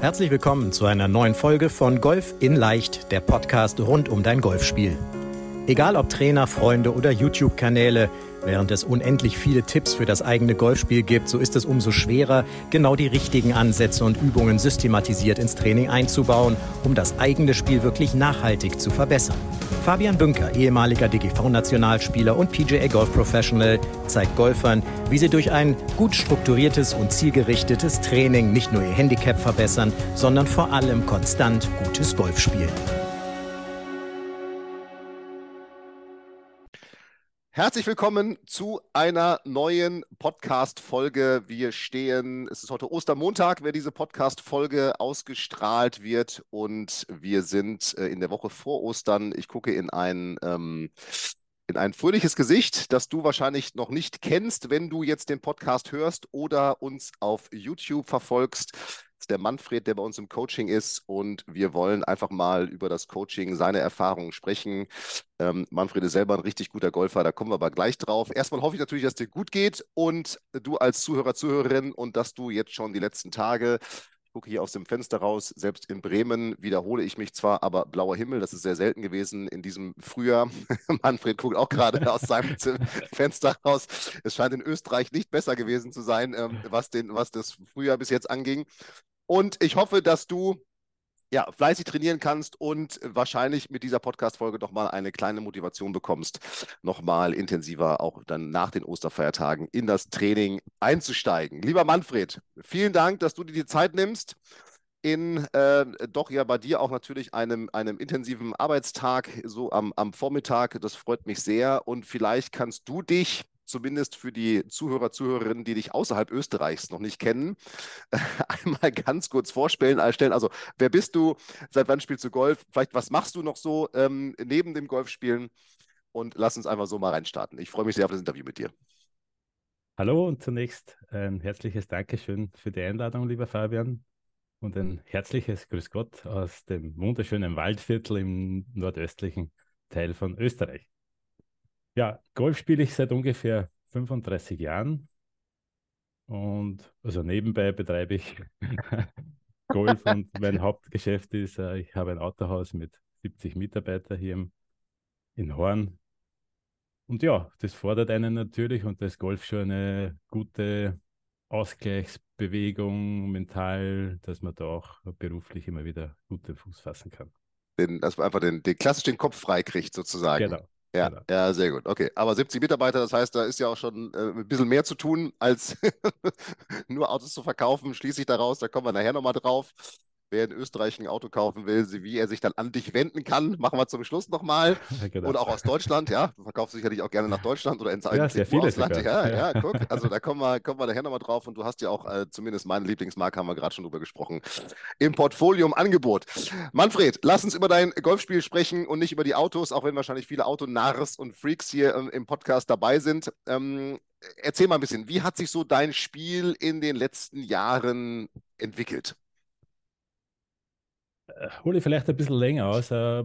Herzlich willkommen zu einer neuen Folge von Golf in Leicht, der Podcast rund um dein Golfspiel. Egal ob Trainer, Freunde oder YouTube-Kanäle, Während es unendlich viele Tipps für das eigene Golfspiel gibt, so ist es umso schwerer, genau die richtigen Ansätze und Übungen systematisiert ins Training einzubauen, um das eigene Spiel wirklich nachhaltig zu verbessern. Fabian Bünker, ehemaliger DGV-Nationalspieler und PGA Golf Professional, zeigt Golfern, wie sie durch ein gut strukturiertes und zielgerichtetes Training nicht nur ihr Handicap verbessern, sondern vor allem konstant gutes Golf spielen. Herzlich willkommen zu einer neuen Podcast-Folge. Wir stehen, es ist heute Ostermontag, wer diese Podcast-Folge ausgestrahlt wird. Und wir sind äh, in der Woche vor Ostern. Ich gucke in ein, ähm, in ein fröhliches Gesicht, das du wahrscheinlich noch nicht kennst, wenn du jetzt den Podcast hörst oder uns auf YouTube verfolgst ist der Manfred, der bei uns im Coaching ist und wir wollen einfach mal über das Coaching, seine Erfahrungen sprechen. Ähm, Manfred ist selber ein richtig guter Golfer, da kommen wir aber gleich drauf. Erstmal hoffe ich natürlich, dass dir gut geht und du als Zuhörer, Zuhörerin und dass du jetzt schon die letzten Tage ich gucke hier aus dem Fenster raus. Selbst in Bremen wiederhole ich mich zwar, aber blauer Himmel, das ist sehr selten gewesen in diesem Frühjahr. Manfred guckt auch gerade aus seinem Fenster raus. Es scheint in Österreich nicht besser gewesen zu sein, ähm, was, den, was das Frühjahr bis jetzt anging. Und ich hoffe, dass du ja, fleißig trainieren kannst und wahrscheinlich mit dieser Podcast-Folge nochmal eine kleine Motivation bekommst, nochmal intensiver auch dann nach den Osterfeiertagen in das Training einzusteigen. Lieber Manfred, vielen Dank, dass du dir die Zeit nimmst in äh, doch ja bei dir auch natürlich einem, einem intensiven Arbeitstag, so am, am Vormittag. Das freut mich sehr. Und vielleicht kannst du dich zumindest für die Zuhörer, Zuhörerinnen, die dich außerhalb Österreichs noch nicht kennen, einmal ganz kurz vorstellen, äh. Also, wer bist du? Seit wann spielst du Golf? Vielleicht, was machst du noch so ähm, neben dem Golfspielen? Und lass uns einfach so mal reinstarten. Ich freue mich sehr auf das Interview mit dir. Hallo und zunächst ein herzliches Dankeschön für die Einladung, lieber Fabian. Und ein herzliches Grüß Gott aus dem wunderschönen Waldviertel im nordöstlichen Teil von Österreich. Ja, Golf spiele ich seit ungefähr 35 Jahren. Und also nebenbei betreibe ich Golf und mein Hauptgeschäft ist, äh, ich habe ein Autohaus mit 70 Mitarbeitern hier im, in Horn. Und ja, das fordert einen natürlich und das Golf schon eine gute Ausgleichsbewegung mental, dass man da auch beruflich immer wieder gut den Fuß fassen kann. Den, dass man einfach den, den klassisch den Kopf frei kriegt, sozusagen. Genau. Ja, genau. ja, sehr gut. Okay, aber 70 Mitarbeiter, das heißt, da ist ja auch schon äh, ein bisschen mehr zu tun, als nur Autos zu verkaufen. Schließe ich daraus, da kommen wir nachher nochmal drauf wer in Österreich ein Auto kaufen will, wie er sich dann an dich wenden kann, machen wir zum Schluss nochmal. Ja, genau. Und auch aus Deutschland, ja. Du verkaufst sicherlich auch gerne nach Deutschland oder ins ja, sehr viele Ausland. Ja, ja, guck. Also da kommen wir, kommen wir nachher nochmal drauf. Und du hast ja auch, äh, zumindest meine Lieblingsmarke, haben wir gerade schon drüber gesprochen, im Portfolio im Angebot. Manfred, lass uns über dein Golfspiel sprechen und nicht über die Autos, auch wenn wahrscheinlich viele Autonarrs und Freaks hier ähm, im Podcast dabei sind. Ähm, erzähl mal ein bisschen, wie hat sich so dein Spiel in den letzten Jahren entwickelt? Äh, hole ich vielleicht ein bisschen länger aus. Äh,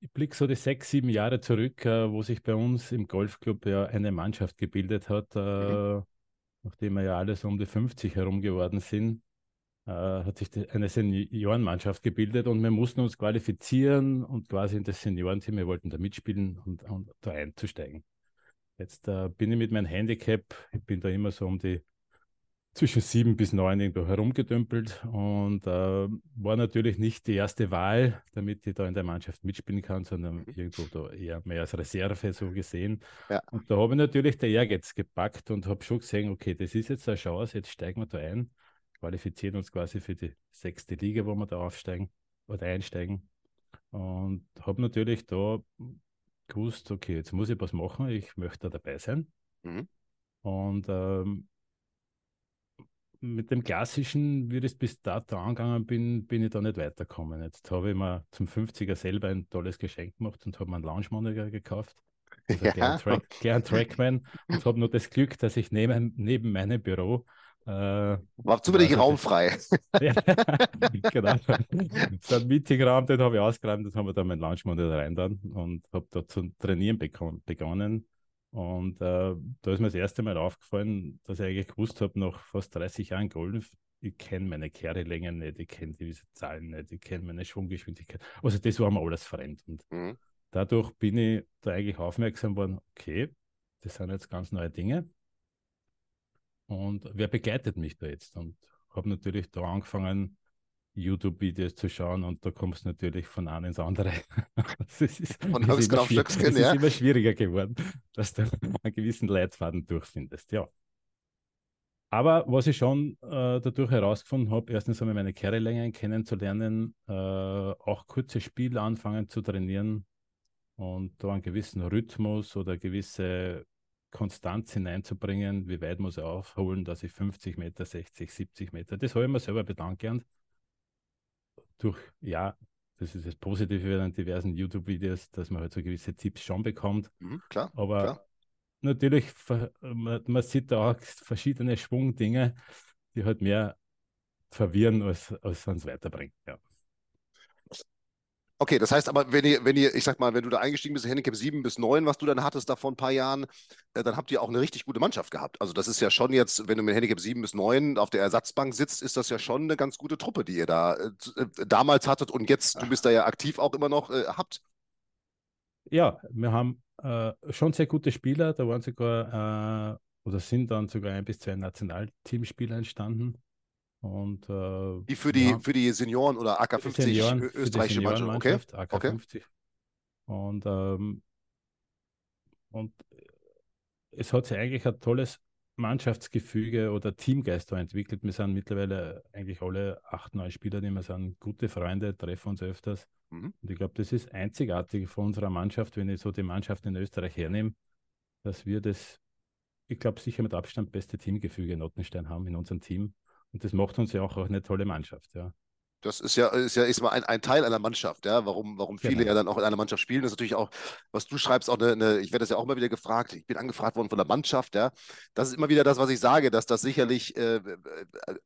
ich blicke so die sechs, sieben Jahre zurück, äh, wo sich bei uns im Golfclub ja eine Mannschaft gebildet hat, mhm. nachdem wir ja alle so um die 50 herum geworden sind, hat sich eine Seniorenmannschaft gebildet und wir mussten uns qualifizieren und quasi in das Seniorenteam, wir wollten da mitspielen und, und da einzusteigen. Jetzt äh, bin ich mit meinem Handicap, ich bin da immer so um die zwischen sieben bis neun irgendwo herumgedümpelt und äh, war natürlich nicht die erste Wahl, damit ich da in der Mannschaft mitspielen kann, sondern mhm. irgendwo da eher mehr als Reserve so gesehen. Ja. Und da habe ich natürlich der Ehrgeiz gepackt und habe schon gesehen, okay, das ist jetzt eine Chance, jetzt steigen wir da ein, qualifizieren uns quasi für die sechste Liga, wo wir da aufsteigen oder einsteigen. Und habe natürlich da gewusst, okay, jetzt muss ich was machen, ich möchte da dabei sein. Mhm. Und ähm, mit dem klassischen, wie ich es bis dato angegangen bin, bin ich da nicht weitergekommen. Jetzt habe ich mir zum 50er selber ein tolles Geschenk gemacht und habe mir einen Lounge Monitor gekauft. Also ja. gern, Track, gern Trackman und habe nur das Glück, dass ich neben, neben meinem Büro äh, War zufällig also, raumfrei. ja, genau. So ein Meetingraum, den habe ich ausgeräumt, das haben wir dann meinen Lounge Monitor rein dann und habe da zu trainieren begonnen Und äh, da ist mir das erste Mal aufgefallen, dass ich eigentlich gewusst habe, nach fast 30 Jahren Golf ich kenne meine Kehrelängen nicht, ich kenne diese Zahlen nicht, ich kenne meine Schwunggeschwindigkeit. Also das war mir alles fremd. Und mhm. dadurch bin ich da eigentlich aufmerksam geworden, okay, das sind jetzt ganz neue Dinge. Und wer begleitet mich da jetzt? Und habe natürlich da angefangen, YouTube-Videos zu schauen und da kommst du natürlich von einem ins andere. das ist, von ist, immer, schwierig, das ja. ist immer schwieriger geworden, dass du einen gewissen Leitfaden durchfindest. Ja. Aber was ich schon äh, dadurch herausgefunden habe, erstens einmal meine Kehrelängen kennenzulernen, äh, auch kurze Spiele anfangen zu trainieren und da einen gewissen Rhythmus oder gewisse Konstanz hineinzubringen, wie weit muss ich aufholen, dass ich 50 Meter, 60, 70 Meter, das habe ich mir selber bedankt durch, ja, das ist das Positive an diversen YouTube-Videos, dass man halt so gewisse Tipps schon bekommt. Mhm, klar. Aber klar. natürlich, man, man, sieht da auch verschiedene Schwungdinge, die halt mehr verwirren, als, als uns weiterbringen. Ja. Okay, das heißt aber, wenn ihr, wenn ihr, ich sag mal, wenn du da eingestiegen bist, Handicap 7 bis 9, was du dann hattest da vor ein paar Jahren, äh, dann habt ihr auch eine richtig gute Mannschaft gehabt. Also das ist ja schon jetzt, wenn du mit Handicap 7 bis 9 auf der Ersatzbank sitzt, ist das ja schon eine ganz gute Truppe, die ihr da äh, äh damals hattet und jetzt, du bist da ja aktiv auch immer noch, äh, habt. Ja, wir haben äh, schon sehr gute Spieler, da waren sogar oder sind dann sogar ein bis zwei Nationalteamspieler entstanden. Und, äh, Wie für die, ja, für die Senioren oder AK50 Senioren, österreichische Mannschaft, okay? AK50. Okay. Und, ähm, und es hat sich eigentlich ein tolles Mannschaftsgefüge oder Teamgeist entwickelt. Wir sind mittlerweile eigentlich alle acht, neun Spieler, die wir sind gute Freunde, treffen uns öfters. Mhm. Und ich glaube, das ist einzigartig von unserer Mannschaft, wenn ich so die Mannschaft in Österreich hernehme, dass wir das, ich glaube, sicher mit Abstand beste Teamgefüge in Nottenstein haben in unserem Team. Und das macht uns ja auch eine tolle Mannschaft, ja. Das ist ja, ist ja ist mal ein, ein Teil einer Mannschaft, ja. Warum, warum viele genau. ja dann auch in einer Mannschaft spielen, das ist natürlich auch, was du schreibst, auch eine, eine, ich werde das ja auch immer wieder gefragt, ich bin angefragt worden von der Mannschaft, ja. Das ist immer wieder das, was ich sage, dass das sicherlich äh,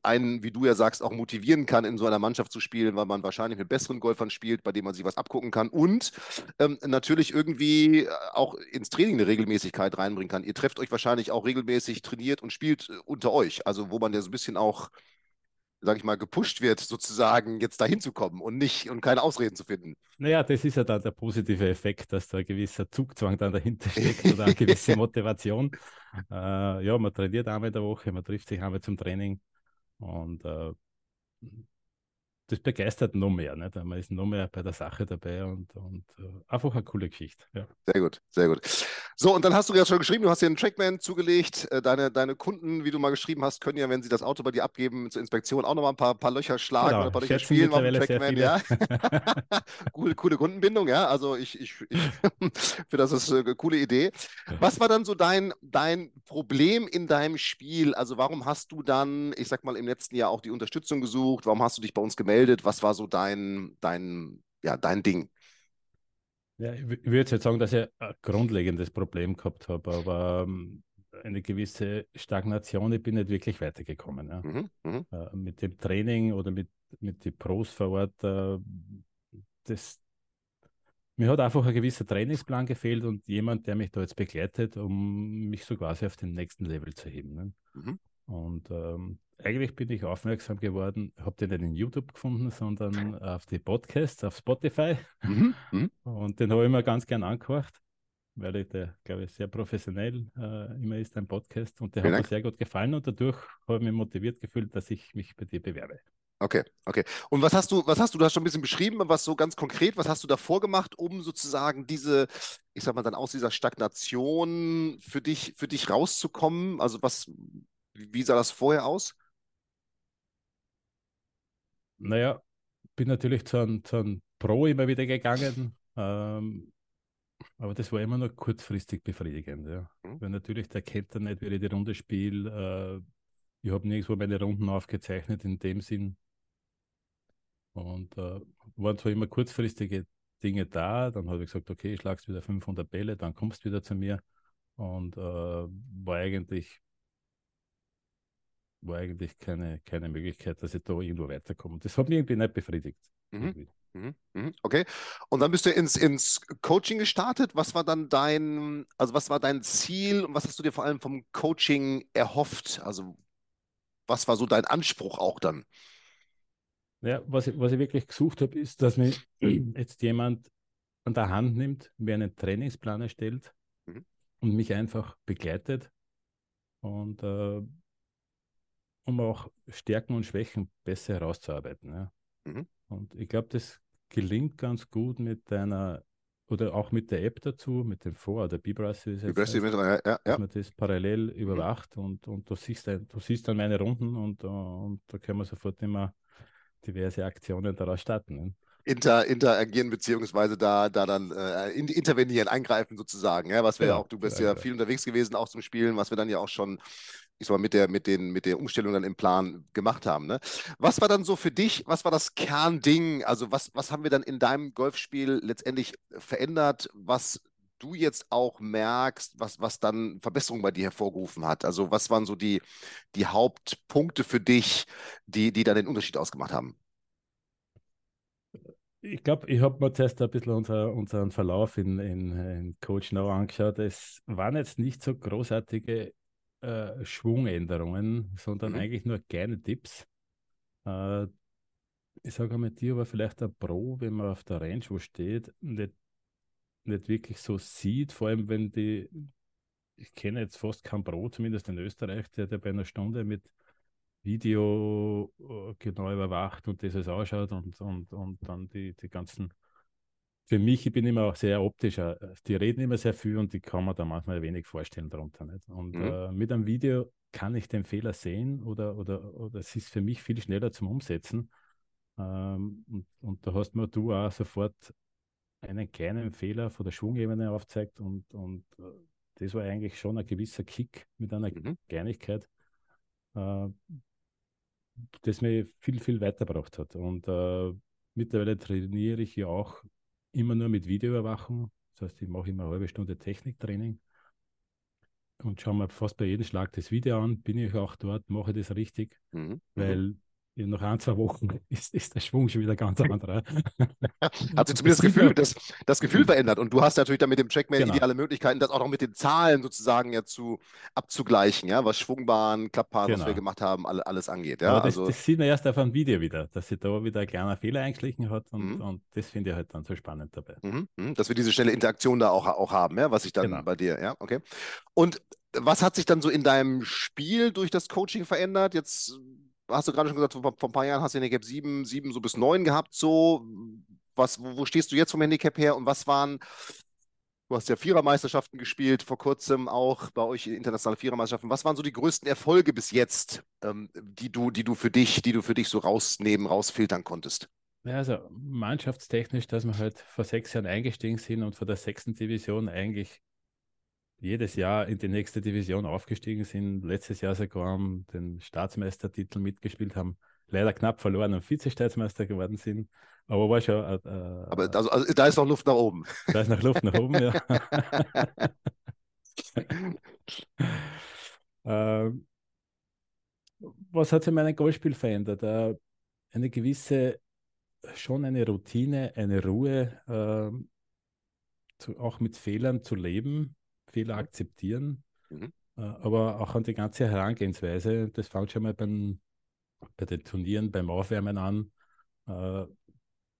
einen, wie du ja sagst, auch motivieren kann, in so einer Mannschaft zu spielen, weil man wahrscheinlich mit besseren Golfern spielt, bei denen man sich was abgucken kann und ähm, natürlich irgendwie auch ins Training eine Regelmäßigkeit reinbringen kann. Ihr trefft euch wahrscheinlich auch regelmäßig, trainiert und spielt äh, unter euch, also wo man ja so ein bisschen auch sage ich mal, gepusht wird, sozusagen jetzt dahin zu kommen und nicht und keine Ausreden zu finden. Naja, das ist ja dann der positive Effekt, dass da ein gewisser Zugzwang dann dahinter steckt oder eine gewisse Motivation. äh, ja, man trainiert einmal in der Woche, man trifft sich einmal zum Training und äh, das begeistert noch mehr. Nicht? Man ist noch mehr bei der Sache dabei und, und uh, einfach eine coole Geschichte. Ja. Sehr gut, sehr gut. So, und dann hast du ja schon geschrieben, du hast dir einen Trackman zugelegt. Äh, deine, deine Kunden, wie du mal geschrieben hast, können ja, wenn sie das Auto bei dir abgeben zur Inspektion, auch nochmal ein paar, paar Löcher schlagen genau, oder ein paar Löcher spielen auf dem Trackman. Ja. coole, coole Kundenbindung, ja. Also ich, ich, ich finde, das ist eine coole Idee. Was war dann so dein, dein Problem in deinem Spiel? Also warum hast du dann, ich sag mal, im letzten Jahr auch die Unterstützung gesucht? Warum hast du dich bei uns gemeldet? Gemeldet? Was war so dein, dein, ja, dein Ding? Ja, ich würde jetzt sagen, dass ich ein grundlegendes Problem gehabt habe, aber ähm, eine gewisse Stagnation, ich bin nicht wirklich weitergekommen. Ja. Mhm, mh. äh, mit dem Training oder mit, mit den Pros vor Ort, äh, das, mir hat einfach ein gewisser Trainingsplan gefehlt und jemand, der mich da jetzt begleitet, um mich so quasi auf den nächsten Level zu heben. Ne? Mhm. Und ähm, eigentlich bin ich aufmerksam geworden, habe den nicht in YouTube gefunden, sondern auf die Podcasts, auf Spotify. Mhm. Mhm. Und den habe ich mir ganz gern angehört, weil der, glaube ich, sehr professionell äh, immer ist, ein Podcast. Und der Vielen hat Dank. mir sehr gut gefallen und dadurch habe ich mich motiviert gefühlt, dass ich mich bei dir bewerbe. Okay, okay. Und was hast du, was hast du, du hast schon ein bisschen beschrieben, was so ganz konkret, was hast du davor gemacht, um sozusagen diese, ich sag mal, dann aus dieser Stagnation für dich, für dich rauszukommen? Also was, wie sah das vorher aus? Naja, bin natürlich zu einem, zu einem Pro immer wieder gegangen, ähm, aber das war immer nur kurzfristig befriedigend. Ja. Mhm. Weil natürlich, der kennt dann nicht, wie ich die Runde spiele. Äh, ich habe nirgendwo meine Runden aufgezeichnet in dem Sinn. Und äh, waren zwar immer kurzfristige Dinge da, dann habe ich gesagt, okay, ich schlagst wieder 500 Bälle, dann kommst du wieder zu mir. Und äh, war eigentlich war eigentlich keine, keine Möglichkeit, dass ich da irgendwo weiterkomme. Das hat mich irgendwie nicht befriedigt. Mhm. Mhm. mhm. Okay. Und dann bist du ins, ins Coaching gestartet. Was war dann dein, also was war dein Ziel und was hast du dir vor allem vom Coaching erhofft? Also was war so dein Anspruch auch dann? Ja, was ich, was ich wirklich gesucht habe, ist, dass mir jetzt jemand an der Hand nimmt, mir einen Trainingsplan erstellt mhm. und mich einfach begleitet und äh, um auch Stärken und Schwächen besser herauszuarbeiten. Ja. Mhm. Und ich glaube, das gelingt ganz gut mit deiner oder auch mit der App dazu, mit dem Vor- oder Bibras ist jetzt, heißt, ja, ja. dass man das parallel mhm. überwacht mhm. und, und du, siehst, du siehst dann meine Runden und, und da können wir sofort immer diverse Aktionen daraus starten. Inter, interagieren beziehungsweise da, da dann äh, intervenieren, eingreifen sozusagen. Ja, was wir ja, auch, du bist ja, ja viel unterwegs gewesen auch zum Spielen, was wir dann ja auch schon ich sag mal, mit der, mit den, mit der Umstellung dann im Plan gemacht haben. Ne? Was war dann so für dich, was war das Kernding? Also was, was haben wir dann in deinem Golfspiel letztendlich verändert, was du jetzt auch merkst, was, was dann Verbesserungen bei dir hervorgerufen hat? Also was waren so die, die Hauptpunkte für dich, die, die dann den Unterschied ausgemacht haben? Ich glaube, ich habe mir zuerst ein bisschen unser, unseren Verlauf in, in, in Coach Now angeschaut. Es waren jetzt nicht so großartige äh, Schwungänderungen, sondern mhm. eigentlich nur kleine Tipps. Äh, ich sage mal, dir aber vielleicht ein Pro, wenn man auf der Range wo steht, nicht, nicht wirklich so sieht, vor allem wenn die, ich kenne jetzt fast kein Pro, zumindest in Österreich, der, der bei einer Stunde mit Video äh, genau überwacht und das es ausschaut und, und, und dann die, die ganzen. Für mich, ich bin immer auch sehr optischer. Die reden immer sehr viel und die kann man da manchmal wenig vorstellen darunter. Nicht? Und mhm. äh, mit einem Video kann ich den Fehler sehen oder, oder, oder es ist für mich viel schneller zum Umsetzen. Ähm, und, und, da hast mir du auch sofort einen kleinen Fehler von der Schwungebene aufzeigt und, und äh, das war eigentlich schon ein gewisser Kick mit einer mhm. Kleinigkeit, äh, das mir viel, viel weitergebracht hat. Und äh, mittlerweile trainiere ich ja auch immer nur mit Videoüberwachung. Das heißt, ich mache immer eine halbe Stunde Techniktraining und schaue mir fast bei jedem Schlag das Video an. Bin ich auch dort, mache das richtig, mhm. mhm. weil in noch ein, zwei Wochen ist, ist der Schwung schon wieder ganz anderer. Hat sich zumindest das Gefühl, das, das Gefühl verändert. Und du hast natürlich dann mit dem Trackman genau. ideale Möglichkeiten, das auch noch mit den Zahlen sozusagen ja zu abzugleichen, ja, was Schwungbahn, Klappbahn, genau. was wir genau. gemacht haben, alles angeht. Ja? Aber das, also, das sieht man erst auf einem Video wieder, dass sich da wieder ein kleiner Fehler eingeschlichen hat und, mhm. und das finde ich halt dann so spannend dabei. Mhm. mhm. Dass wir diese schnelle Interaktion da auch, auch haben, ja, was ich dann genau. bei dir, ja, okay. Und was hat sich dann so in deinem Spiel durch das Coaching verändert? Jetzt hast du gerade schon gesagt, vor, vor ein paar Jahren hast du Handicap 7, 7 so bis 9 gehabt, so. Was, wo, wo stehst du jetzt vom Handicap her und was waren, du hast ja Vierermeisterschaften gespielt, vor kurzem auch bei euch internationale Vierermeisterschaften. Was waren so die größten Erfolge bis jetzt, ähm, die du, die du für dich, die du für dich so rausnehmen, rausfiltern konntest? Ja, also mannschaftstechnisch, dass wir halt vor sechs Jahren eingestiegen sind und vor der sechsten Division eigentlich jedes Jahr in die nächste Division aufgestiegen sind, letztes Jahr sogar den Staatsmeistertitel mitgespielt haben, leider knapp verloren und Vizestaatsmeister geworden sind. Aber war schon. Äh, äh aber also, also, da ist noch Luft nach oben. Da ist noch Luft nach oben, ja. äh, was hat sich in meinem Golfspiel verändert? Äh, eine gewisse, schon eine Routine, eine Ruhe, ähm, zu, auch mit Fehlern zu leben, Fehler mhm. akzeptieren, mhm. Äh, aber auch an die ganze Herangehensweise. Das fängt schon mal beim, bei den Turnieren, beim Aufwärmen an. Äh,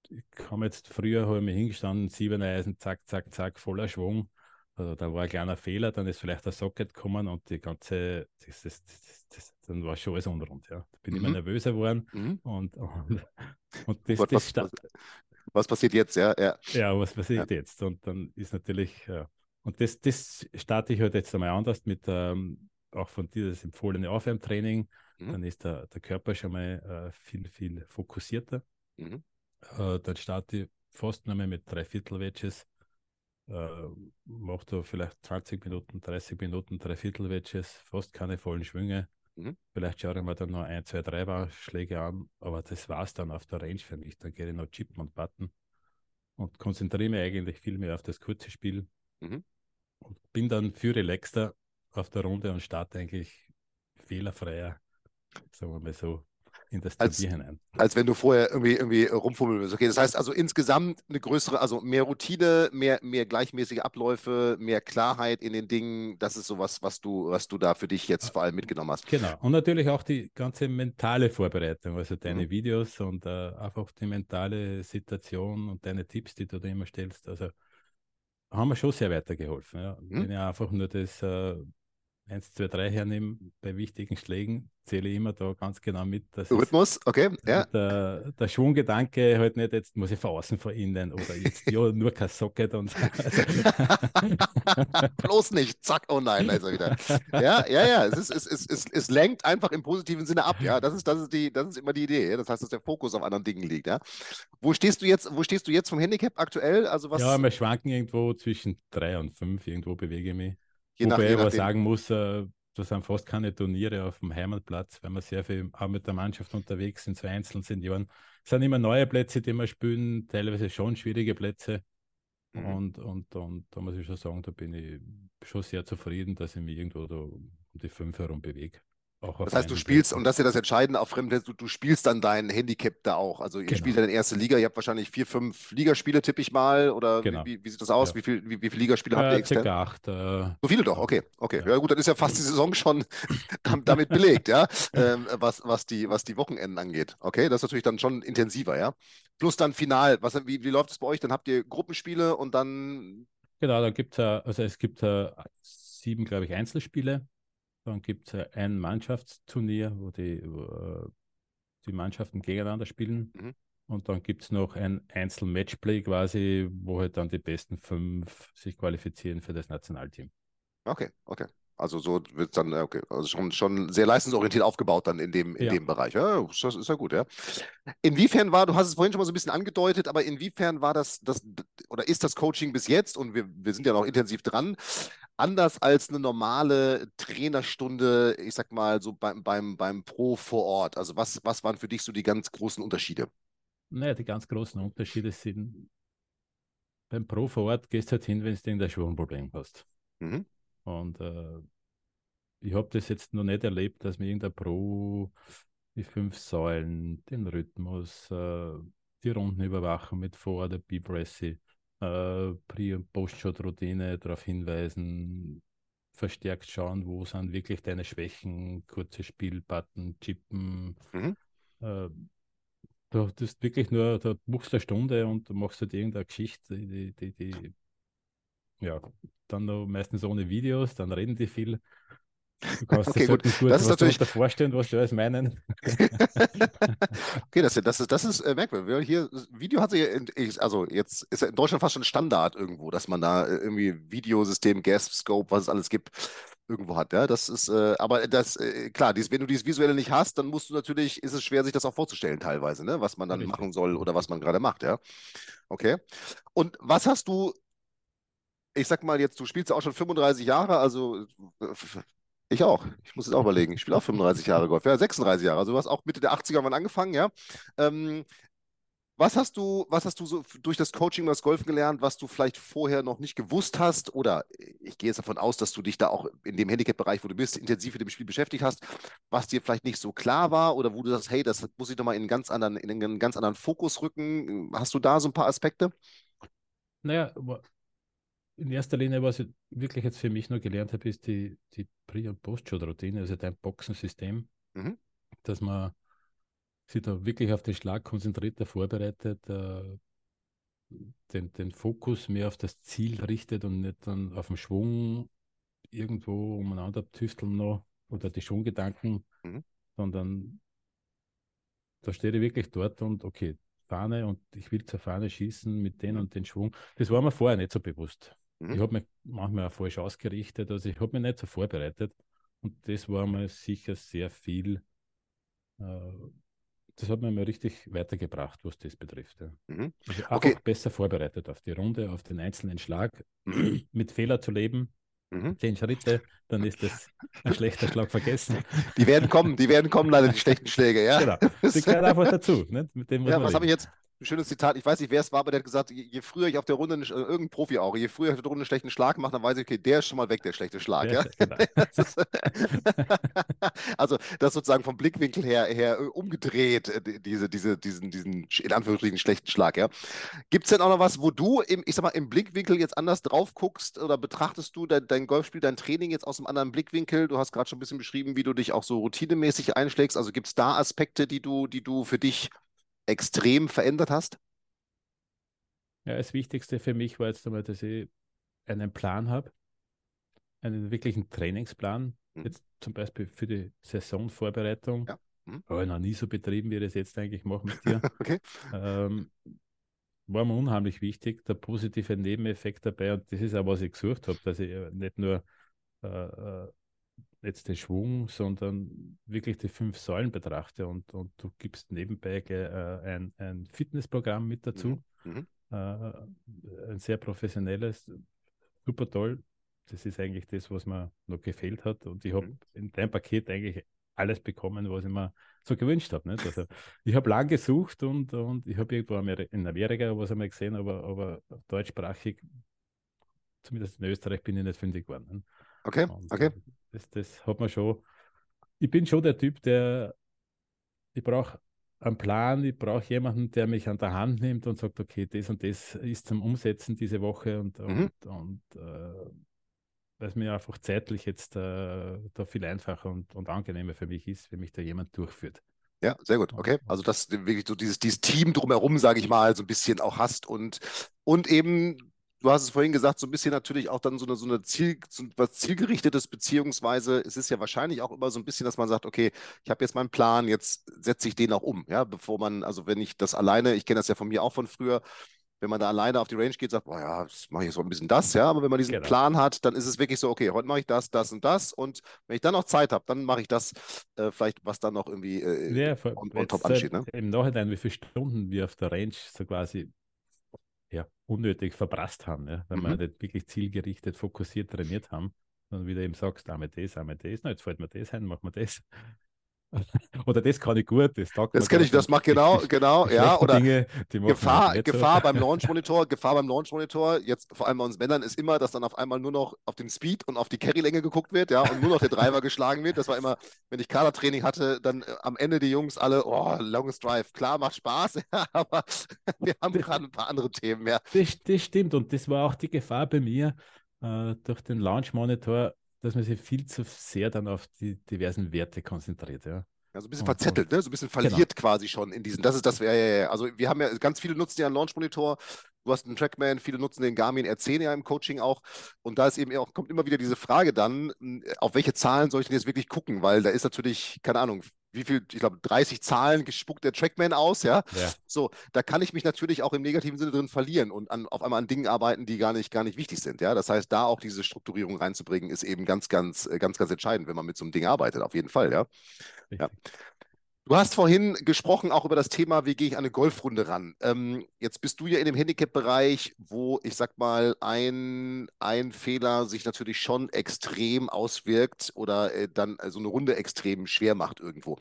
ich kam jetzt früher, habe ich mich hingestanden, sieben Eisen, zack, zack, zack, voller Schwung. Also da war ein kleiner Fehler, dann ist vielleicht ein Socket gekommen und die ganze, das, das, das, dann war schon alles unrund. Ja. Da bin ich immer mhm. nervöser geworden mhm. und, und, und das, was, was, was, passiert jetzt? Ja, ja. ja was passiert ja. jetzt? Und dann ist natürlich, ja, und das, das starte ich halt jetzt einmal anders mit ähm, auch von dir das empfohlene Aufwärmtraining. Mhm. Dann ist der, der Körper schon mal äh, viel, viel fokussierter. Mhm. Äh, dann starte ich fast nochmal mit Dreiviertel-Wedges. Äh, mache da vielleicht 20 Minuten, 30 Minuten Dreiviertel-Wedges, fast keine vollen Schwünge. Mhm. Vielleicht schaue ich mir dann noch ein, zwei, drei Schläge an, aber das war es dann auf der Range für mich. Dann gehe ich noch Chippen und Button und konzentriere mich eigentlich viel mehr auf das kurze Spiel. Mhm. Und bin dann für relaxter auf der Runde und starte eigentlich fehlerfreier, sagen wir mal so. in das als, Turnier hinein. Als wenn du vorher irgendwie, irgendwie rumfummeln willst. Okay, das heißt also insgesamt eine größere, also mehr Routine, mehr, mehr gleichmäßige Abläufe, mehr Klarheit in den Dingen. Das ist sowas, was du, was du da für dich jetzt vor allem mitgenommen hast. Genau. Und natürlich auch die ganze mentale Vorbereitung, also deine mhm. Videos und äh, einfach die mentale Situation und deine Tipps, die du da immer stellst. Also haben wir schon sehr weitergeholfen. Ja. Mhm. Wenn ich einfach nur das äh, 1, 2, 3 hernehme, bei wichtigen Schlägen zähle ich immer da ganz genau mit. Rhythmus, okay, ja. Der, der Schwunggedanke halt nicht, jetzt muss ich von außen vor innen oder jetzt ja, nur kein Socket und so. Bloß nicht, zack, oh nein, er wieder. Ja, ja, ja, es, ist, es, es, es, es lenkt einfach im positiven Sinne ab, ja, das ist, das ist, die, das ist immer die Idee, das heißt, dass der Fokus auf anderen Dingen liegt, ja. Wo stehst du jetzt, wo stehst du jetzt vom Handicap aktuell? Also was... Ja, wir schwanken irgendwo zwischen drei und fünf, irgendwo bewege ich mich. Je Wobei nach, ich aber sagen muss, äh, da sind fast keine Turniere auf dem Heimatplatz, weil wir sehr viel auch mit der Mannschaft unterwegs sind, so einzelnen Senioren. Es sind immer neue Plätze, die wir spielen, teilweise schon schwierige Plätze. Mhm. Und, und, und da muss ich schon sagen, da bin ich schon sehr zufrieden, dass ich mich irgendwo da um die fünf herum bewege das heißt, du spielst, und das ist ja das Entscheidende auf Fremdplätzen, du, du spielst dann dein Handicap da auch. Also ihr genau. spielt ja in erste Liga, ihr habt wahrscheinlich vier, fünf Ligaspiele, tippe ich mal. Oder genau. wie, wie, sieht das aus? Ja. Wie, viel, wie, wie viele Ligaspiele äh, habt ihr extern? Circa acht. Äh, so viele doch, okay. okay. Ja. ja. gut, dann ist ja fast die Saison schon damit belegt, ja, ähm, was, was, die, was die Wochenenden angeht. Okay, das ist natürlich dann schon intensiver, ja. Plus dann final. Was, wie, wie läuft es bei euch? Dann habt ihr Gruppenspiele und dann. Genau, da gibt es, also es gibt sieben, glaube ich, Einzelspiele dann gibt es ein Mannschaftsturnier, wo die, wo, äh, die Mannschaften gegeneinander spielen. Mhm. Und dann gibt es noch ein Einzel-Matchplay quasi, wo halt dann die besten fünf sich qualifizieren für das Nationalteam. Okay, okay. Also so wird es dann, okay, also schon, schon sehr leistungsorientiert aufgebaut dann in dem, in ja. dem Bereich. Ja, das ist ja gut, ja. Inwiefern war, du hast es vorhin schon mal so ein bisschen angedeutet, aber inwiefern war das, das oder ist das Coaching bis jetzt, und wir, wir sind ja noch intensiv dran, anders als eine normale Trainerstunde, ich sag mal, so beim, beim, beim Pro vor Ort? Also was, was waren für dich so die ganz großen Unterschiede? Naja, die ganz großen Unterschiede sind, beim Pro vor Ort gehst du halt hin, wenn du irgendein Schwungproblem hast. Mhm. Und äh, ich habe das jetzt noch nicht erlebt, dass mir irgendein Pro die fünf Säulen, den Rhythmus, äh, die Rundenüberwachung mit Vor- oder B-Pressy, äh, Pre- und Post-Shot-Routine darauf hinweisen, verstärkt schauen, wo sind wirklich deine Schwächen, kurze Spielbutton, Chippen. Mhm. Äh, du hast wirklich nur, da buchst du eine Stunde und machst halt irgendeine Geschichte, die, die, die ja, dann noch meistens ohne Videos, dann reden die viel. Du kannst okay, gut. Kurz das ist natürlich vorstellen, was du alles meinen. okay, das, das ist, das ist äh, merkwürdig. Hier, Video hat sich, also jetzt ist in Deutschland fast schon Standard irgendwo, dass man da äh, irgendwie Videosystem, Gasp, Scope, was es alles gibt, irgendwo hat. Ja, das ist, äh, aber das, äh, klar, dies, wenn du dieses Visuelle nicht hast, dann musst du natürlich, ist es schwer, sich das auch vorzustellen teilweise, ne? was man dann Richtig. machen soll oder was man gerade macht, ja. Okay. Und was hast du ich sag mal jetzt, du spielst auch schon 35 Jahre, also ich auch. Ich muss jetzt auch überlegen. Ich spiele auch 35 Jahre Golf. Ja, 36 Jahre. Also du hast auch Mitte der 80er mal angefangen, ja. Ähm, was hast du, was hast du so durch das Coaching und das Golfen gelernt, was du vielleicht vorher noch nicht gewusst hast? Oder ich gehe jetzt davon aus, dass du dich da auch in dem Handicap-Bereich, wo du bist, intensiv mit dem Spiel beschäftigt hast, was dir vielleicht nicht so klar war oder wo du sagst, hey, das muss ich nochmal in einen ganz anderen, in einen ganz anderen Fokus rücken. Hast du da so ein paar Aspekte? Naja, in erster Linie, was ich wirklich jetzt für mich nur gelernt habe, ist die, die Pre- und Post-Shot-Routine, also dein Boxensystem, mhm. dass man sich da wirklich auf den Schlag konzentrierter vorbereitet, äh, den, den Fokus mehr auf das Ziel richtet und nicht dann auf den Schwung irgendwo umeinander tüfteln noch oder die Schwunggedanken, mhm. sondern da stehe ich wirklich dort und okay, Fahne und ich will zur Fahne schießen mit den mhm. und den Schwung. Das war mir vorher nicht so bewusst. Mhm. Ich habe mich manchmal auch falsch ausgerichtet, also ich habe mich nicht so vorbereitet. Und das war mir sicher sehr viel, äh, das hat mir mal richtig weitergebracht, was das betrifft. Ja. Mhm. Also einfach okay. besser vorbereitet auf die Runde, auf den einzelnen Schlag, mit Fehler zu leben. Mhm. Zehn Schritte, dann ist das ein schlechter Schlag vergessen. Die werden kommen, die werden kommen, leider die schlechten Schläge, ja. Genau. Die gehören einfach dazu. Ne? Mit dem ja, was habe ich jetzt? Ein schönes Zitat, ich weiß nicht, wer es war, aber der hat gesagt, je, je früher ich auf der Runde, äh, irgendein Profi auch, je früher ich auf der Runde einen schlechten Schlag mache, dann weiß ich, okay, der ist schon mal weg, der schlechte Schlag. Ja? Genau. also das sozusagen vom Blickwinkel her, her äh, umgedreht, äh, diese, diese, diesen, diesen in Anführungsstrichen schlechten Schlag. Ja? Gibt es denn auch noch was, wo du im, ich sag mal, im Blickwinkel jetzt anders drauf guckst oder betrachtest du dein, dein Golfspiel, dein Training jetzt aus einem anderen Blickwinkel? Du hast gerade schon ein bisschen beschrieben, wie du dich auch so routinemäßig einschlägst. Also gibt es da Aspekte, die du, die du für dich extrem verändert hast? Ja, das Wichtigste für mich war jetzt einmal, dass ich einen Plan habe, einen wirklichen Trainingsplan, mhm. jetzt zum Beispiel für die Saisonvorbereitung. Ja. Mhm. Aber noch nie so betrieben, wie ich das jetzt eigentlich mache mit dir. okay. Ähm, war mir unheimlich wichtig, der positive Nebeneffekt dabei. Und das ist auch, was ich gesucht habe, dass ich nicht nur äh, äh jetzt den Schwung, sondern wirklich die fünf Säulen betrachte und, und du gibst nebenbei äh, ein, ein Fitnessprogramm mit dazu. Mhm. mhm. Äh, ein sehr professionelles, super toll. Das ist eigentlich das, was mir noch gefehlt hat. Und ich habe mhm. in deinem Paket eigentlich alles bekommen, was ich mir so gewünscht habe. Nicht? Also, ich habe lang gesucht und, und ich habe irgendwo in Amerika was einmal gesehen, aber, aber deutschsprachig, zumindest in Österreich, bin ich nicht fündig geworden. Okay, und okay. Das, das hat man schon. Ich bin schon der Typ, der, ich brauche einen Plan, ich brauche jemanden, der mich an der Hand nimmt und sagt, okay, das und das ist zum Umsetzen diese Woche und, mhm. und, und äh, weil es mir einfach zeitlich jetzt äh, da viel einfacher und, und angenehmer für mich ist, wenn mich da jemand durchführt. Ja, sehr gut. Okay. Also, dass du wirklich so dieses, dieses Team drumherum, sage ich mal, so ein bisschen auch hast und, und eben du hast es vorhin gesagt, so ein bisschen natürlich auch dann so eine, so eine Ziel, so was zielgerichtetes, beziehungsweise es ist ja wahrscheinlich auch immer so ein bisschen, dass man sagt, okay, ich habe jetzt meinen Plan, jetzt setze ich den auch um, ja, bevor man, also wenn ich das alleine, ich kenne das ja von mir auch von früher, wenn man da alleine auf die Range geht, sagt, boah ja, das mache ich so ein bisschen das, ja, aber wenn man diesen genau. Plan hat, dann ist es wirklich so, okay, heute mache ich das, das und das und wenn ich dann noch Zeit habe, dann mache ich das äh, vielleicht, was dann noch irgendwie äh, ja, on, on top ansteht. Ne? Im Nachhinein, wie viele Stunden wir auf der Range so quasi ja, unnötig verprasst haben, ja, weil mhm. wir nicht wirklich zielgerichtet, fokussiert trainiert haben. Und wie du eben sagst, einmal das, einmal das, na, jetzt fällt mir das ein, machen wir das. oder das kann ich gut, das taugt Das kenne ich, das macht genau, genau, ja. Oder Dinge, Gefahr, Gefahr so. beim Launch Monitor, Gefahr beim Launch Monitor, jetzt vor allem bei uns Männern, ist immer, dass dann auf einmal nur noch auf den Speed und auf die Carry-Länge geguckt wird, ja, und nur noch der Driver geschlagen wird. Das war immer, wenn ich Kadertraining hatte, dann äh, am Ende die Jungs alle, oh, Longest Drive, klar, macht Spaß, ja, aber wir haben gerade ein paar andere Themen, ja. Das, das stimmt und das war auch die Gefahr bei mir äh, durch den Launch Monitor dass man sich viel zu sehr dann auf die diversen Werte konzentriert. Ja. Ja, so ein bisschen verzettelt, ne? so ein bisschen genau. verliert genau. quasi schon in diesen. Das ist das, ja, ja, ja. Also wir haben ja, ganz viele nutzen ja einen Launch-Monitor. Du hast einen Trackman, viele nutzen den Garmin R10 ja im Coaching auch. Und da ist eben auch, kommt immer wieder diese Frage dann, auf welche Zahlen soll ich denn jetzt wirklich gucken? Weil da ist natürlich, keine Ahnung, wie viel, ich glaube, 30 Zahlen gespuckt der Trackman aus, ja? ja? So, da kann ich mich natürlich auch im negativen Sinne drin verlieren und an, auf einmal an Dingen arbeiten, die gar nicht, gar nicht wichtig sind, ja. Das heißt, da auch diese Strukturierung reinzubringen, ist eben ganz, ganz, äh, ganz, ganz entscheidend, wenn man mit so einem Ding arbeitet, auf jeden Fall, ja. ja. Du hast vorhin gesprochen auch über das Thema, wie gehe ich an eine Golfrunde ran. Ähm, jetzt bist du ja in dem Handicap-Bereich, wo ich sag mal, ein, ein Fehler sich natürlich schon extrem auswirkt oder äh, dann so also eine Runde extrem schwer macht irgendwo.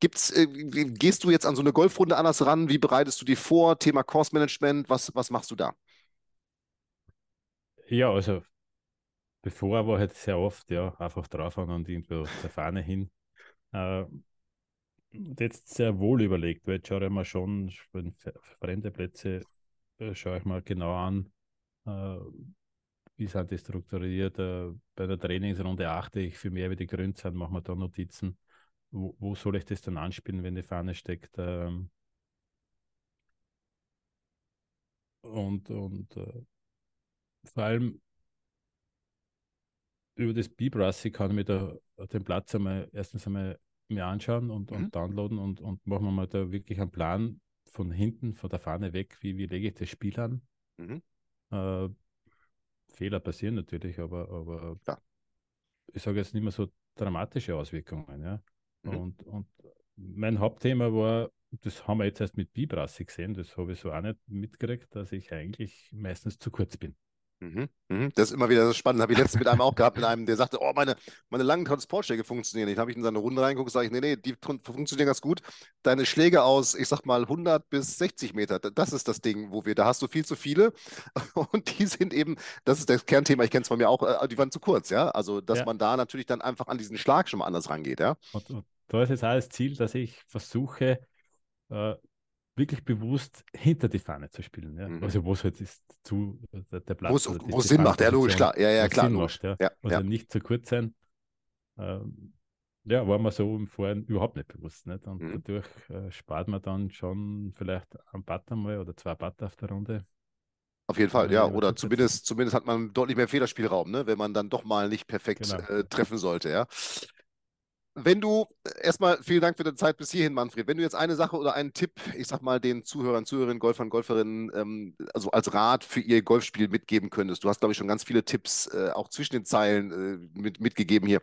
Gibt's, äh, gehst du jetzt an so eine Golfrunde anders ran? Wie bereitest du die vor? Thema Course Management, was, was machst du da? Ja, also bevor war halt sehr oft ja einfach draufhauen und irgendwo der Fahne hin. Äh, jetzt sehr wohl überlegt, weil jetzt schaue ich mir schon fremde Plätze, äh, schaue ich mal genau an, äh, wie sind die strukturiert. Äh, bei der Trainingsrunde achte ich viel mehr, wie die Gründe sind, machen wir da Notizen. Wo, wo, soll ich das dann anspielen, wenn die Fahne steckt? Ähm, und und vor allem über das Bibrassi kann ich mir da den Platz einmal erstens einmal mir anschauen und, mhm. und downloaden und, und machen wir mal da wirklich einen Plan von hinten, von der Fahne weg, wie, wie lege ich das Spiel an. Mhm. Äh, Fehler passieren natürlich, aber, aber ja. ich sage jetzt nicht mehr so dramatische Auswirkungen. Ja? Mhm. Und, und mein Hauptthema war, das haben wir jetzt erst mit Bibrassi gesehen, das habe ich so auch nicht mitgekriegt, dass ich eigentlich meistens zu kurz bin. Mhm, mhm. Das ist immer wieder spannend. Habe ich letztens mit einem auch gehabt, mit einem, der sagte, oh, meine, meine langen Transportschläge funktionieren nicht. Habe ich in seine Runde reingeguckt, sage ich, nee, nee, die funktionieren ganz gut. Deine Schläge aus, ich sag mal, 100 bis 60 Meter, das ist das Ding, wo wir, da hast du viel zu viele. Und die sind eben, das ist das Kernthema, ich kenne es von mir auch, äh, die waren zu kurz, ja. Also, dass ja. man da natürlich dann einfach an diesen Schlag schon mal anders rangeht, ja. Und, und da ist jetzt auch das Ziel, dass ich versuche, äh, wirklich bewusst hinter die Fahne zu spielen. Ja? Mhm. Also wo es halt ist zu der, der Platz. Wo es Sinn macht, ja, logisch, klar. Ja, ja, klar. Macht, ja. Ja, also nicht zu kurz sein. Ähm, ja, war mir so im Vorhinein überhaupt nicht bewusst. Nicht? Und mhm. dadurch äh, spart man dann schon vielleicht ein Butter mal oder zwei Butter auf der Runde. Auf jeden Fall, ja. Oder zumindest, zumindest hat man deutlich mehr Fehlerspielraum, ne? wenn man dann doch mal nicht perfekt genau. äh, treffen sollte, ja. Wenn du, erstmal vielen Dank für deine Zeit bis hierhin, Manfred. Wenn du jetzt eine Sache oder einen Tipp, ich sag mal, den Zuhörern, Zuhörerinnen, Golfern, Golferinnen, ähm, also als Rat für ihr Golfspiel mitgeben könntest. Du hast, glaube ich, schon ganz viele Tipps äh, auch zwischen den Zeilen äh, mit, mitgegeben hier.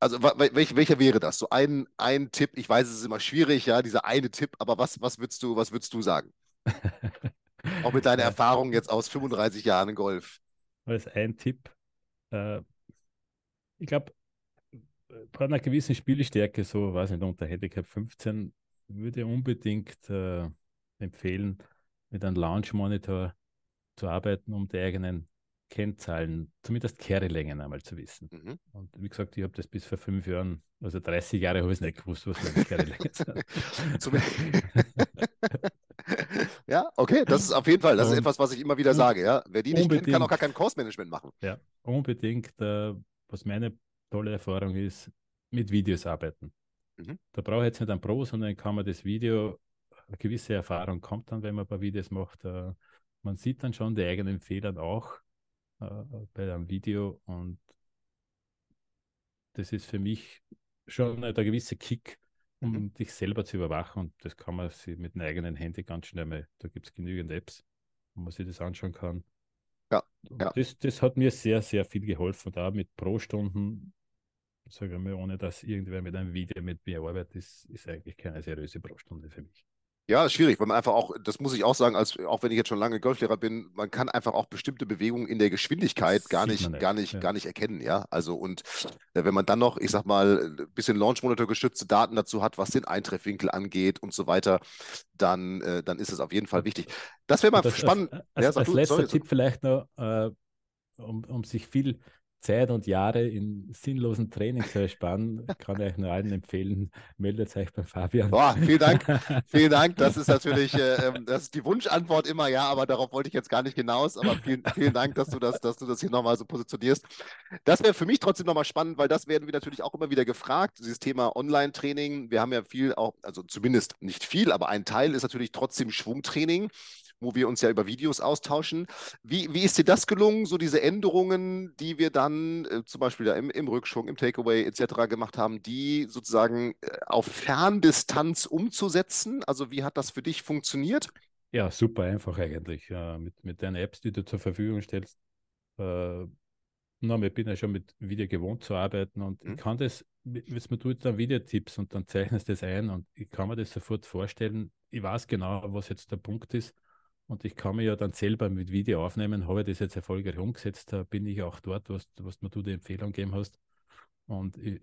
Also welch, welcher wäre das? So ein, ein Tipp, ich weiß, es ist immer schwierig, ja, dieser eine Tipp, aber was, was würdest du, was würdest du sagen? auch mit deiner Erfahrung jetzt aus 35 Jahren Golf. Das ist ein Tipp. Äh, ich glaube, bei einer gewissen Spielstärke, so weiß nicht, unter Handicap 15, würde ich unbedingt äh, empfehlen, mit einem Launch Monitor zu arbeiten, um die eigenen Kennzahlen, zumindest Kehrelängen einmal zu wissen. Mhm. Und wie gesagt, ich habe das bis vor fünf Jahren, also 30 Jahre habe ich es nicht gewusst, was meine Kehrelängen sind. ja, okay, das ist auf jeden Fall, das ist etwas, was ich immer wieder sage. Ja? Wer die nicht kennt, kann auch gar kein Kursmanagement machen. Ja, unbedingt, äh, was meine tolle Erfahrung ist, mit Videos arbeiten. Mhm. Da brauche ich jetzt nicht einen Pro, sondern kann man das Video, eine gewisse Erfahrung kommt dann, wenn man ein paar Videos macht. Äh, man sieht dann schon die eigenen Fehler auch äh, bei einem Video und das ist für mich schon ein gewisser Kick, um mhm. dich selber zu überwachen und das kann man sich mit einem eigenen Handy ganz schnell mal, da gibt es genügend Apps, wo man sich das anschauen kann. Ja, ja. Das, das hat mir sehr, sehr viel geholfen. Da mit Pro-Stunden sage ich mal, ohne dass irgendwer mit einem Video mit mir arbeitet, ist, ist eigentlich keine seriöse Pro-Stunde für mich. Ja, ist schwierig, weil man einfach auch, das muss ich auch sagen, als auch wenn ich jetzt schon lange Golflehrer bin, man kann einfach auch bestimmte Bewegungen in der Geschwindigkeit gar nicht, nicht, gar nicht, ja. gar nicht erkennen, ja. Also und äh, wenn man dann noch, ich sag mal, ein bisschen Launch Monitor gestützte Daten dazu hat, was den Eintreffwinkel angeht und so weiter, dann, äh, dann ist es auf jeden Fall wichtig. Das wäre mal das, spannend. Als, als, ja, als du, letzter Tipp vielleicht noch, äh, um, um sich viel Zeit und Jahre in sinnlosen Trainings zu ersparen, kann ich nur allen empfehlen, meldet euch bei Fabian. Boah, vielen Dank, vielen Dank. Das ist natürlich, äh, ähm, das ist die Wunschantwort immer, ja, aber darauf wollte ich jetzt gar nicht hinaus. Aber vielen, vielen Dank, dass du das, dass du das hier nochmal so positionierst. Das wäre für mich trotzdem nochmal spannend, weil das werden wir natürlich auch immer wieder gefragt, dieses Thema Online-Training. Wir haben ja viel auch, also zumindest nicht viel, aber ein Teil ist natürlich trotzdem Schwungtraining wo wir uns ja über Videos austauschen. Wie, wie ist dir das gelungen, so diese Änderungen, die wir dann äh, zum Beispiel da im, im Rückschwung, im Takeaway etc. gemacht haben, die sozusagen äh, auf Ferndistanz umzusetzen? Also wie hat das für dich funktioniert? Ja, super einfach eigentlich. Ja, mit, mit deinen Apps, die du zur Verfügung stellst. Äh, na, ich bin ja schon mit Video gewohnt zu arbeiten und mhm. ich kann das, jetzt mir tut dann Videotipps und dann zeichnest du das ein und ich kann mir das sofort vorstellen. Ich weiß genau, was jetzt der Punkt ist und ich kann mir ja dann selber mit Video aufnehmen, habe ich das jetzt erfolgreich umgesetzt, da bin ich auch dort, was, was mir du die Empfehlung gegeben hast. Und ich,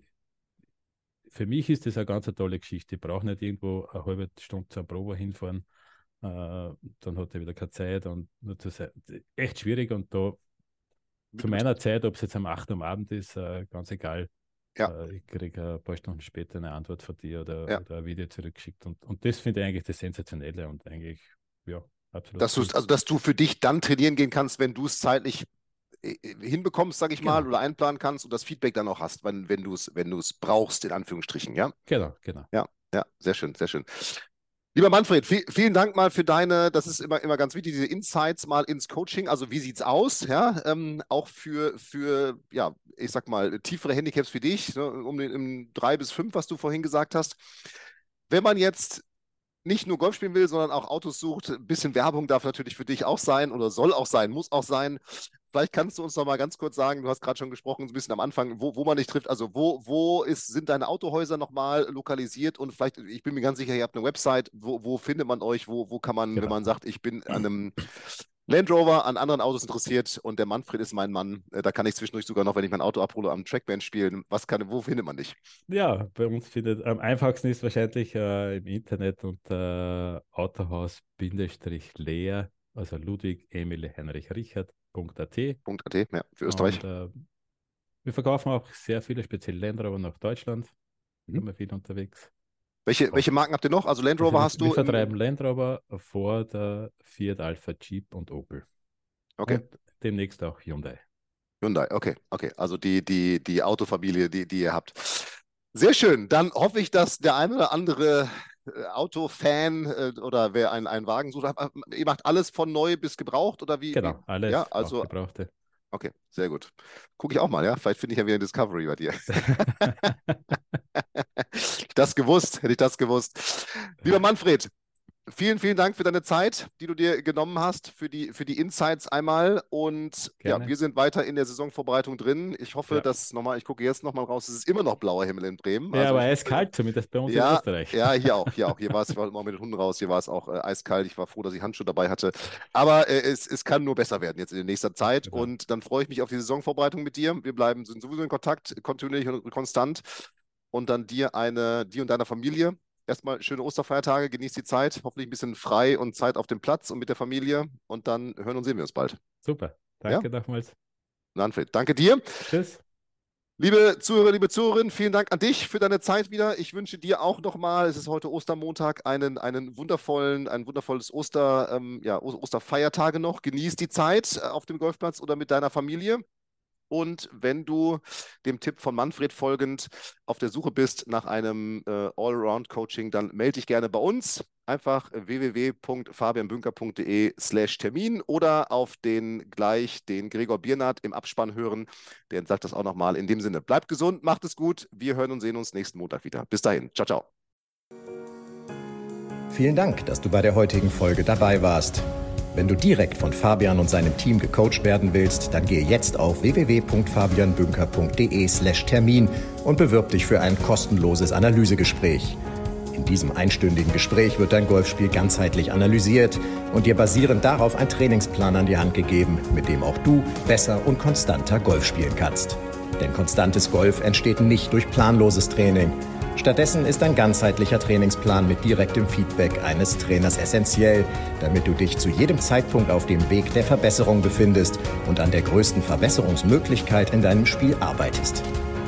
für mich ist das eine ganz eine tolle Geschichte. Ich brauche nicht irgendwo eine halbe Stunde zur Probe hinfahren, äh, dann hat er wieder keine Zeit und nur zu sein. Echt schwierig und da zu meiner Zeit, ob es jetzt am 8 Uhr am Abend ist, äh, ganz egal. Ja. Äh, ich kriege ein paar Stunden später eine Antwort von dir oder, ja. oder ein Video zurückgeschickt. Und, und das finde ich eigentlich das Sensationelle und eigentlich, ja, Absolut. Dass du, also, dass du für dich dann trainieren gehen kannst, wenn du es zeitlich äh, hinbekommst, sage ich genau. mal, oder einplanen kannst und das Feedback dann auch hast, wenn, wenn du es wenn brauchst, in Anführungsstrichen, ja? Genau, genau. Ja, ja, sehr schön, sehr schön. Lieber Manfred, viel, vielen Dank mal für deine, das ist immer, immer ganz wichtig, diese Insights mal ins Coaching. Also wie sieht es aus? Ja, ähm, auch für, für, ja, ich sag mal, tiefere Handicaps für dich, ne, um den drei bis fünf, was du vorhin gesagt hast. Wenn man jetzt nicht nur Golf spielen will, sondern auch Autos sucht. Ein bisschen Werbung darf natürlich für dich auch sein oder soll auch sein, muss auch sein. Vielleicht kannst du uns noch mal ganz kurz sagen, du hast gerade schon gesprochen, so ein bisschen am Anfang, wo, wo man dich trifft. Also wo, wo ist, sind deine Autohäuser nochmal lokalisiert? Und vielleicht, ich bin mir ganz sicher, ihr habt eine Website. Wo, wo findet man euch? Wo, wo kann man, genau. wenn man sagt, ich bin an einem Land Rover an anderen Autos interessiert und der Manfred ist mein Mann. Äh, da kann ich zwischendurch sogar noch, wenn ich mein Auto abhole, am Trackband spielen. Was kann, wo findet man dich? Ja, bei uns findet am einfachsten ist wahrscheinlich äh, im Internet unter Autohaus-leer, also Ludwig Emil Heinrich Richard.at. .at, ja, für Österreich. Und, äh, wir verkaufen auch sehr viele, speziell Land Rover nach Deutschland. Mhm. Sind wir viel unterwegs. Welche, welche Marken habt ihr noch? Also Land Rover hast du. Wir vertreiben Land Rover, Ford, Fiat Alpha, Jeep und Opel. Okay. Und demnächst auch Hyundai. Hyundai, okay, okay. Also die, die, die Autofamilie, die, die ihr habt. Sehr schön. Dann hoffe ich, dass der eine oder andere äh, Autofan äh, oder wer einen, einen Wagen sucht, ihr macht alles von neu bis gebraucht oder wie? Genau, alles ja, also, gebrauchte. Okay, sehr gut. Gucke ich auch mal, ja. Vielleicht finde ich ja wieder ein Discovery bei dir. ich das gewusst, hätte ich das gewusst. Lieber Manfred, vielen, vielen Dank für deine Zeit, die du dir genommen hast, für die, für die Insights einmal. Und Gerne. ja, wir sind weiter in der Saisonvorbereitung drin. Ich hoffe, ja. dass nochmal, ich gucke jetzt nochmal raus, es ist immer noch blauer Himmel in Bremen. Ja, also, aber eiskalt zumindest bei uns ja, in Österreich. Ja, hier auch, hier auch. Hier war es, ich war immer mit den Hunden raus, hier war es auch äh, eiskalt. Ich war froh, dass ich Handschuhe dabei hatte. Aber äh, es, es kann nur besser werden jetzt in der nächsten Zeit. Genau. Und dann freue ich mich auf die Saisonvorbereitung mit dir. Wir bleiben, sind sowieso in Kontakt, kontinuierlich und konstant. Und dann dir eine, dir und deiner Familie erstmal schöne Osterfeiertage, genießt die Zeit, hoffentlich ein bisschen frei und Zeit auf dem Platz und mit der Familie. Und dann hören und sehen wir uns bald. Super. Danke ja? nochmals. Manfred, danke dir. Tschüss. Liebe Zuhörer, liebe Zuhörerinnen, vielen Dank an dich für deine Zeit wieder. Ich wünsche dir auch nochmal, es ist heute Ostermontag, einen, einen wundervollen, ein wundervolles Oster, ähm, ja, Osterfeiertage noch. Genieß die Zeit äh, auf dem Golfplatz oder mit deiner Familie. Und wenn du dem Tipp von Manfred folgend auf der Suche bist nach einem äh, Allround-Coaching, dann melde dich gerne bei uns. Einfach www.fabianbünker.de slash Termin oder auf den gleich den Gregor Biernat im Abspann hören. Der sagt das auch nochmal. In dem Sinne, bleibt gesund, macht es gut. Wir hören und sehen uns nächsten Montag wieder. Bis dahin. Ciao, ciao. Vielen Dank, dass du bei der heutigen Folge dabei warst. Wenn du direkt von Fabian und seinem Team gecoacht werden willst, dann gehe jetzt auf www.fabianbünker.de/termin und bewirb dich für ein kostenloses Analysegespräch. In diesem einstündigen Gespräch wird dein Golfspiel ganzheitlich analysiert und dir basierend darauf ein Trainingsplan an die Hand gegeben, mit dem auch du besser und konstanter Golf spielen kannst. Denn konstantes Golf entsteht nicht durch planloses Training. Stattdessen ist ein ganzheitlicher Trainingsplan mit direktem Feedback eines Trainers essentiell, damit du dich zu jedem Zeitpunkt auf dem Weg der Verbesserung befindest und an der größten Verbesserungsmöglichkeit in deinem Spiel arbeitest.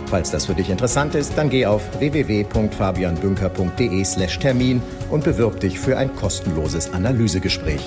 Falls das für dich interessant ist, dann geh auf www.fabianbünker.de/termin und bewirb dich für ein kostenloses Analysegespräch.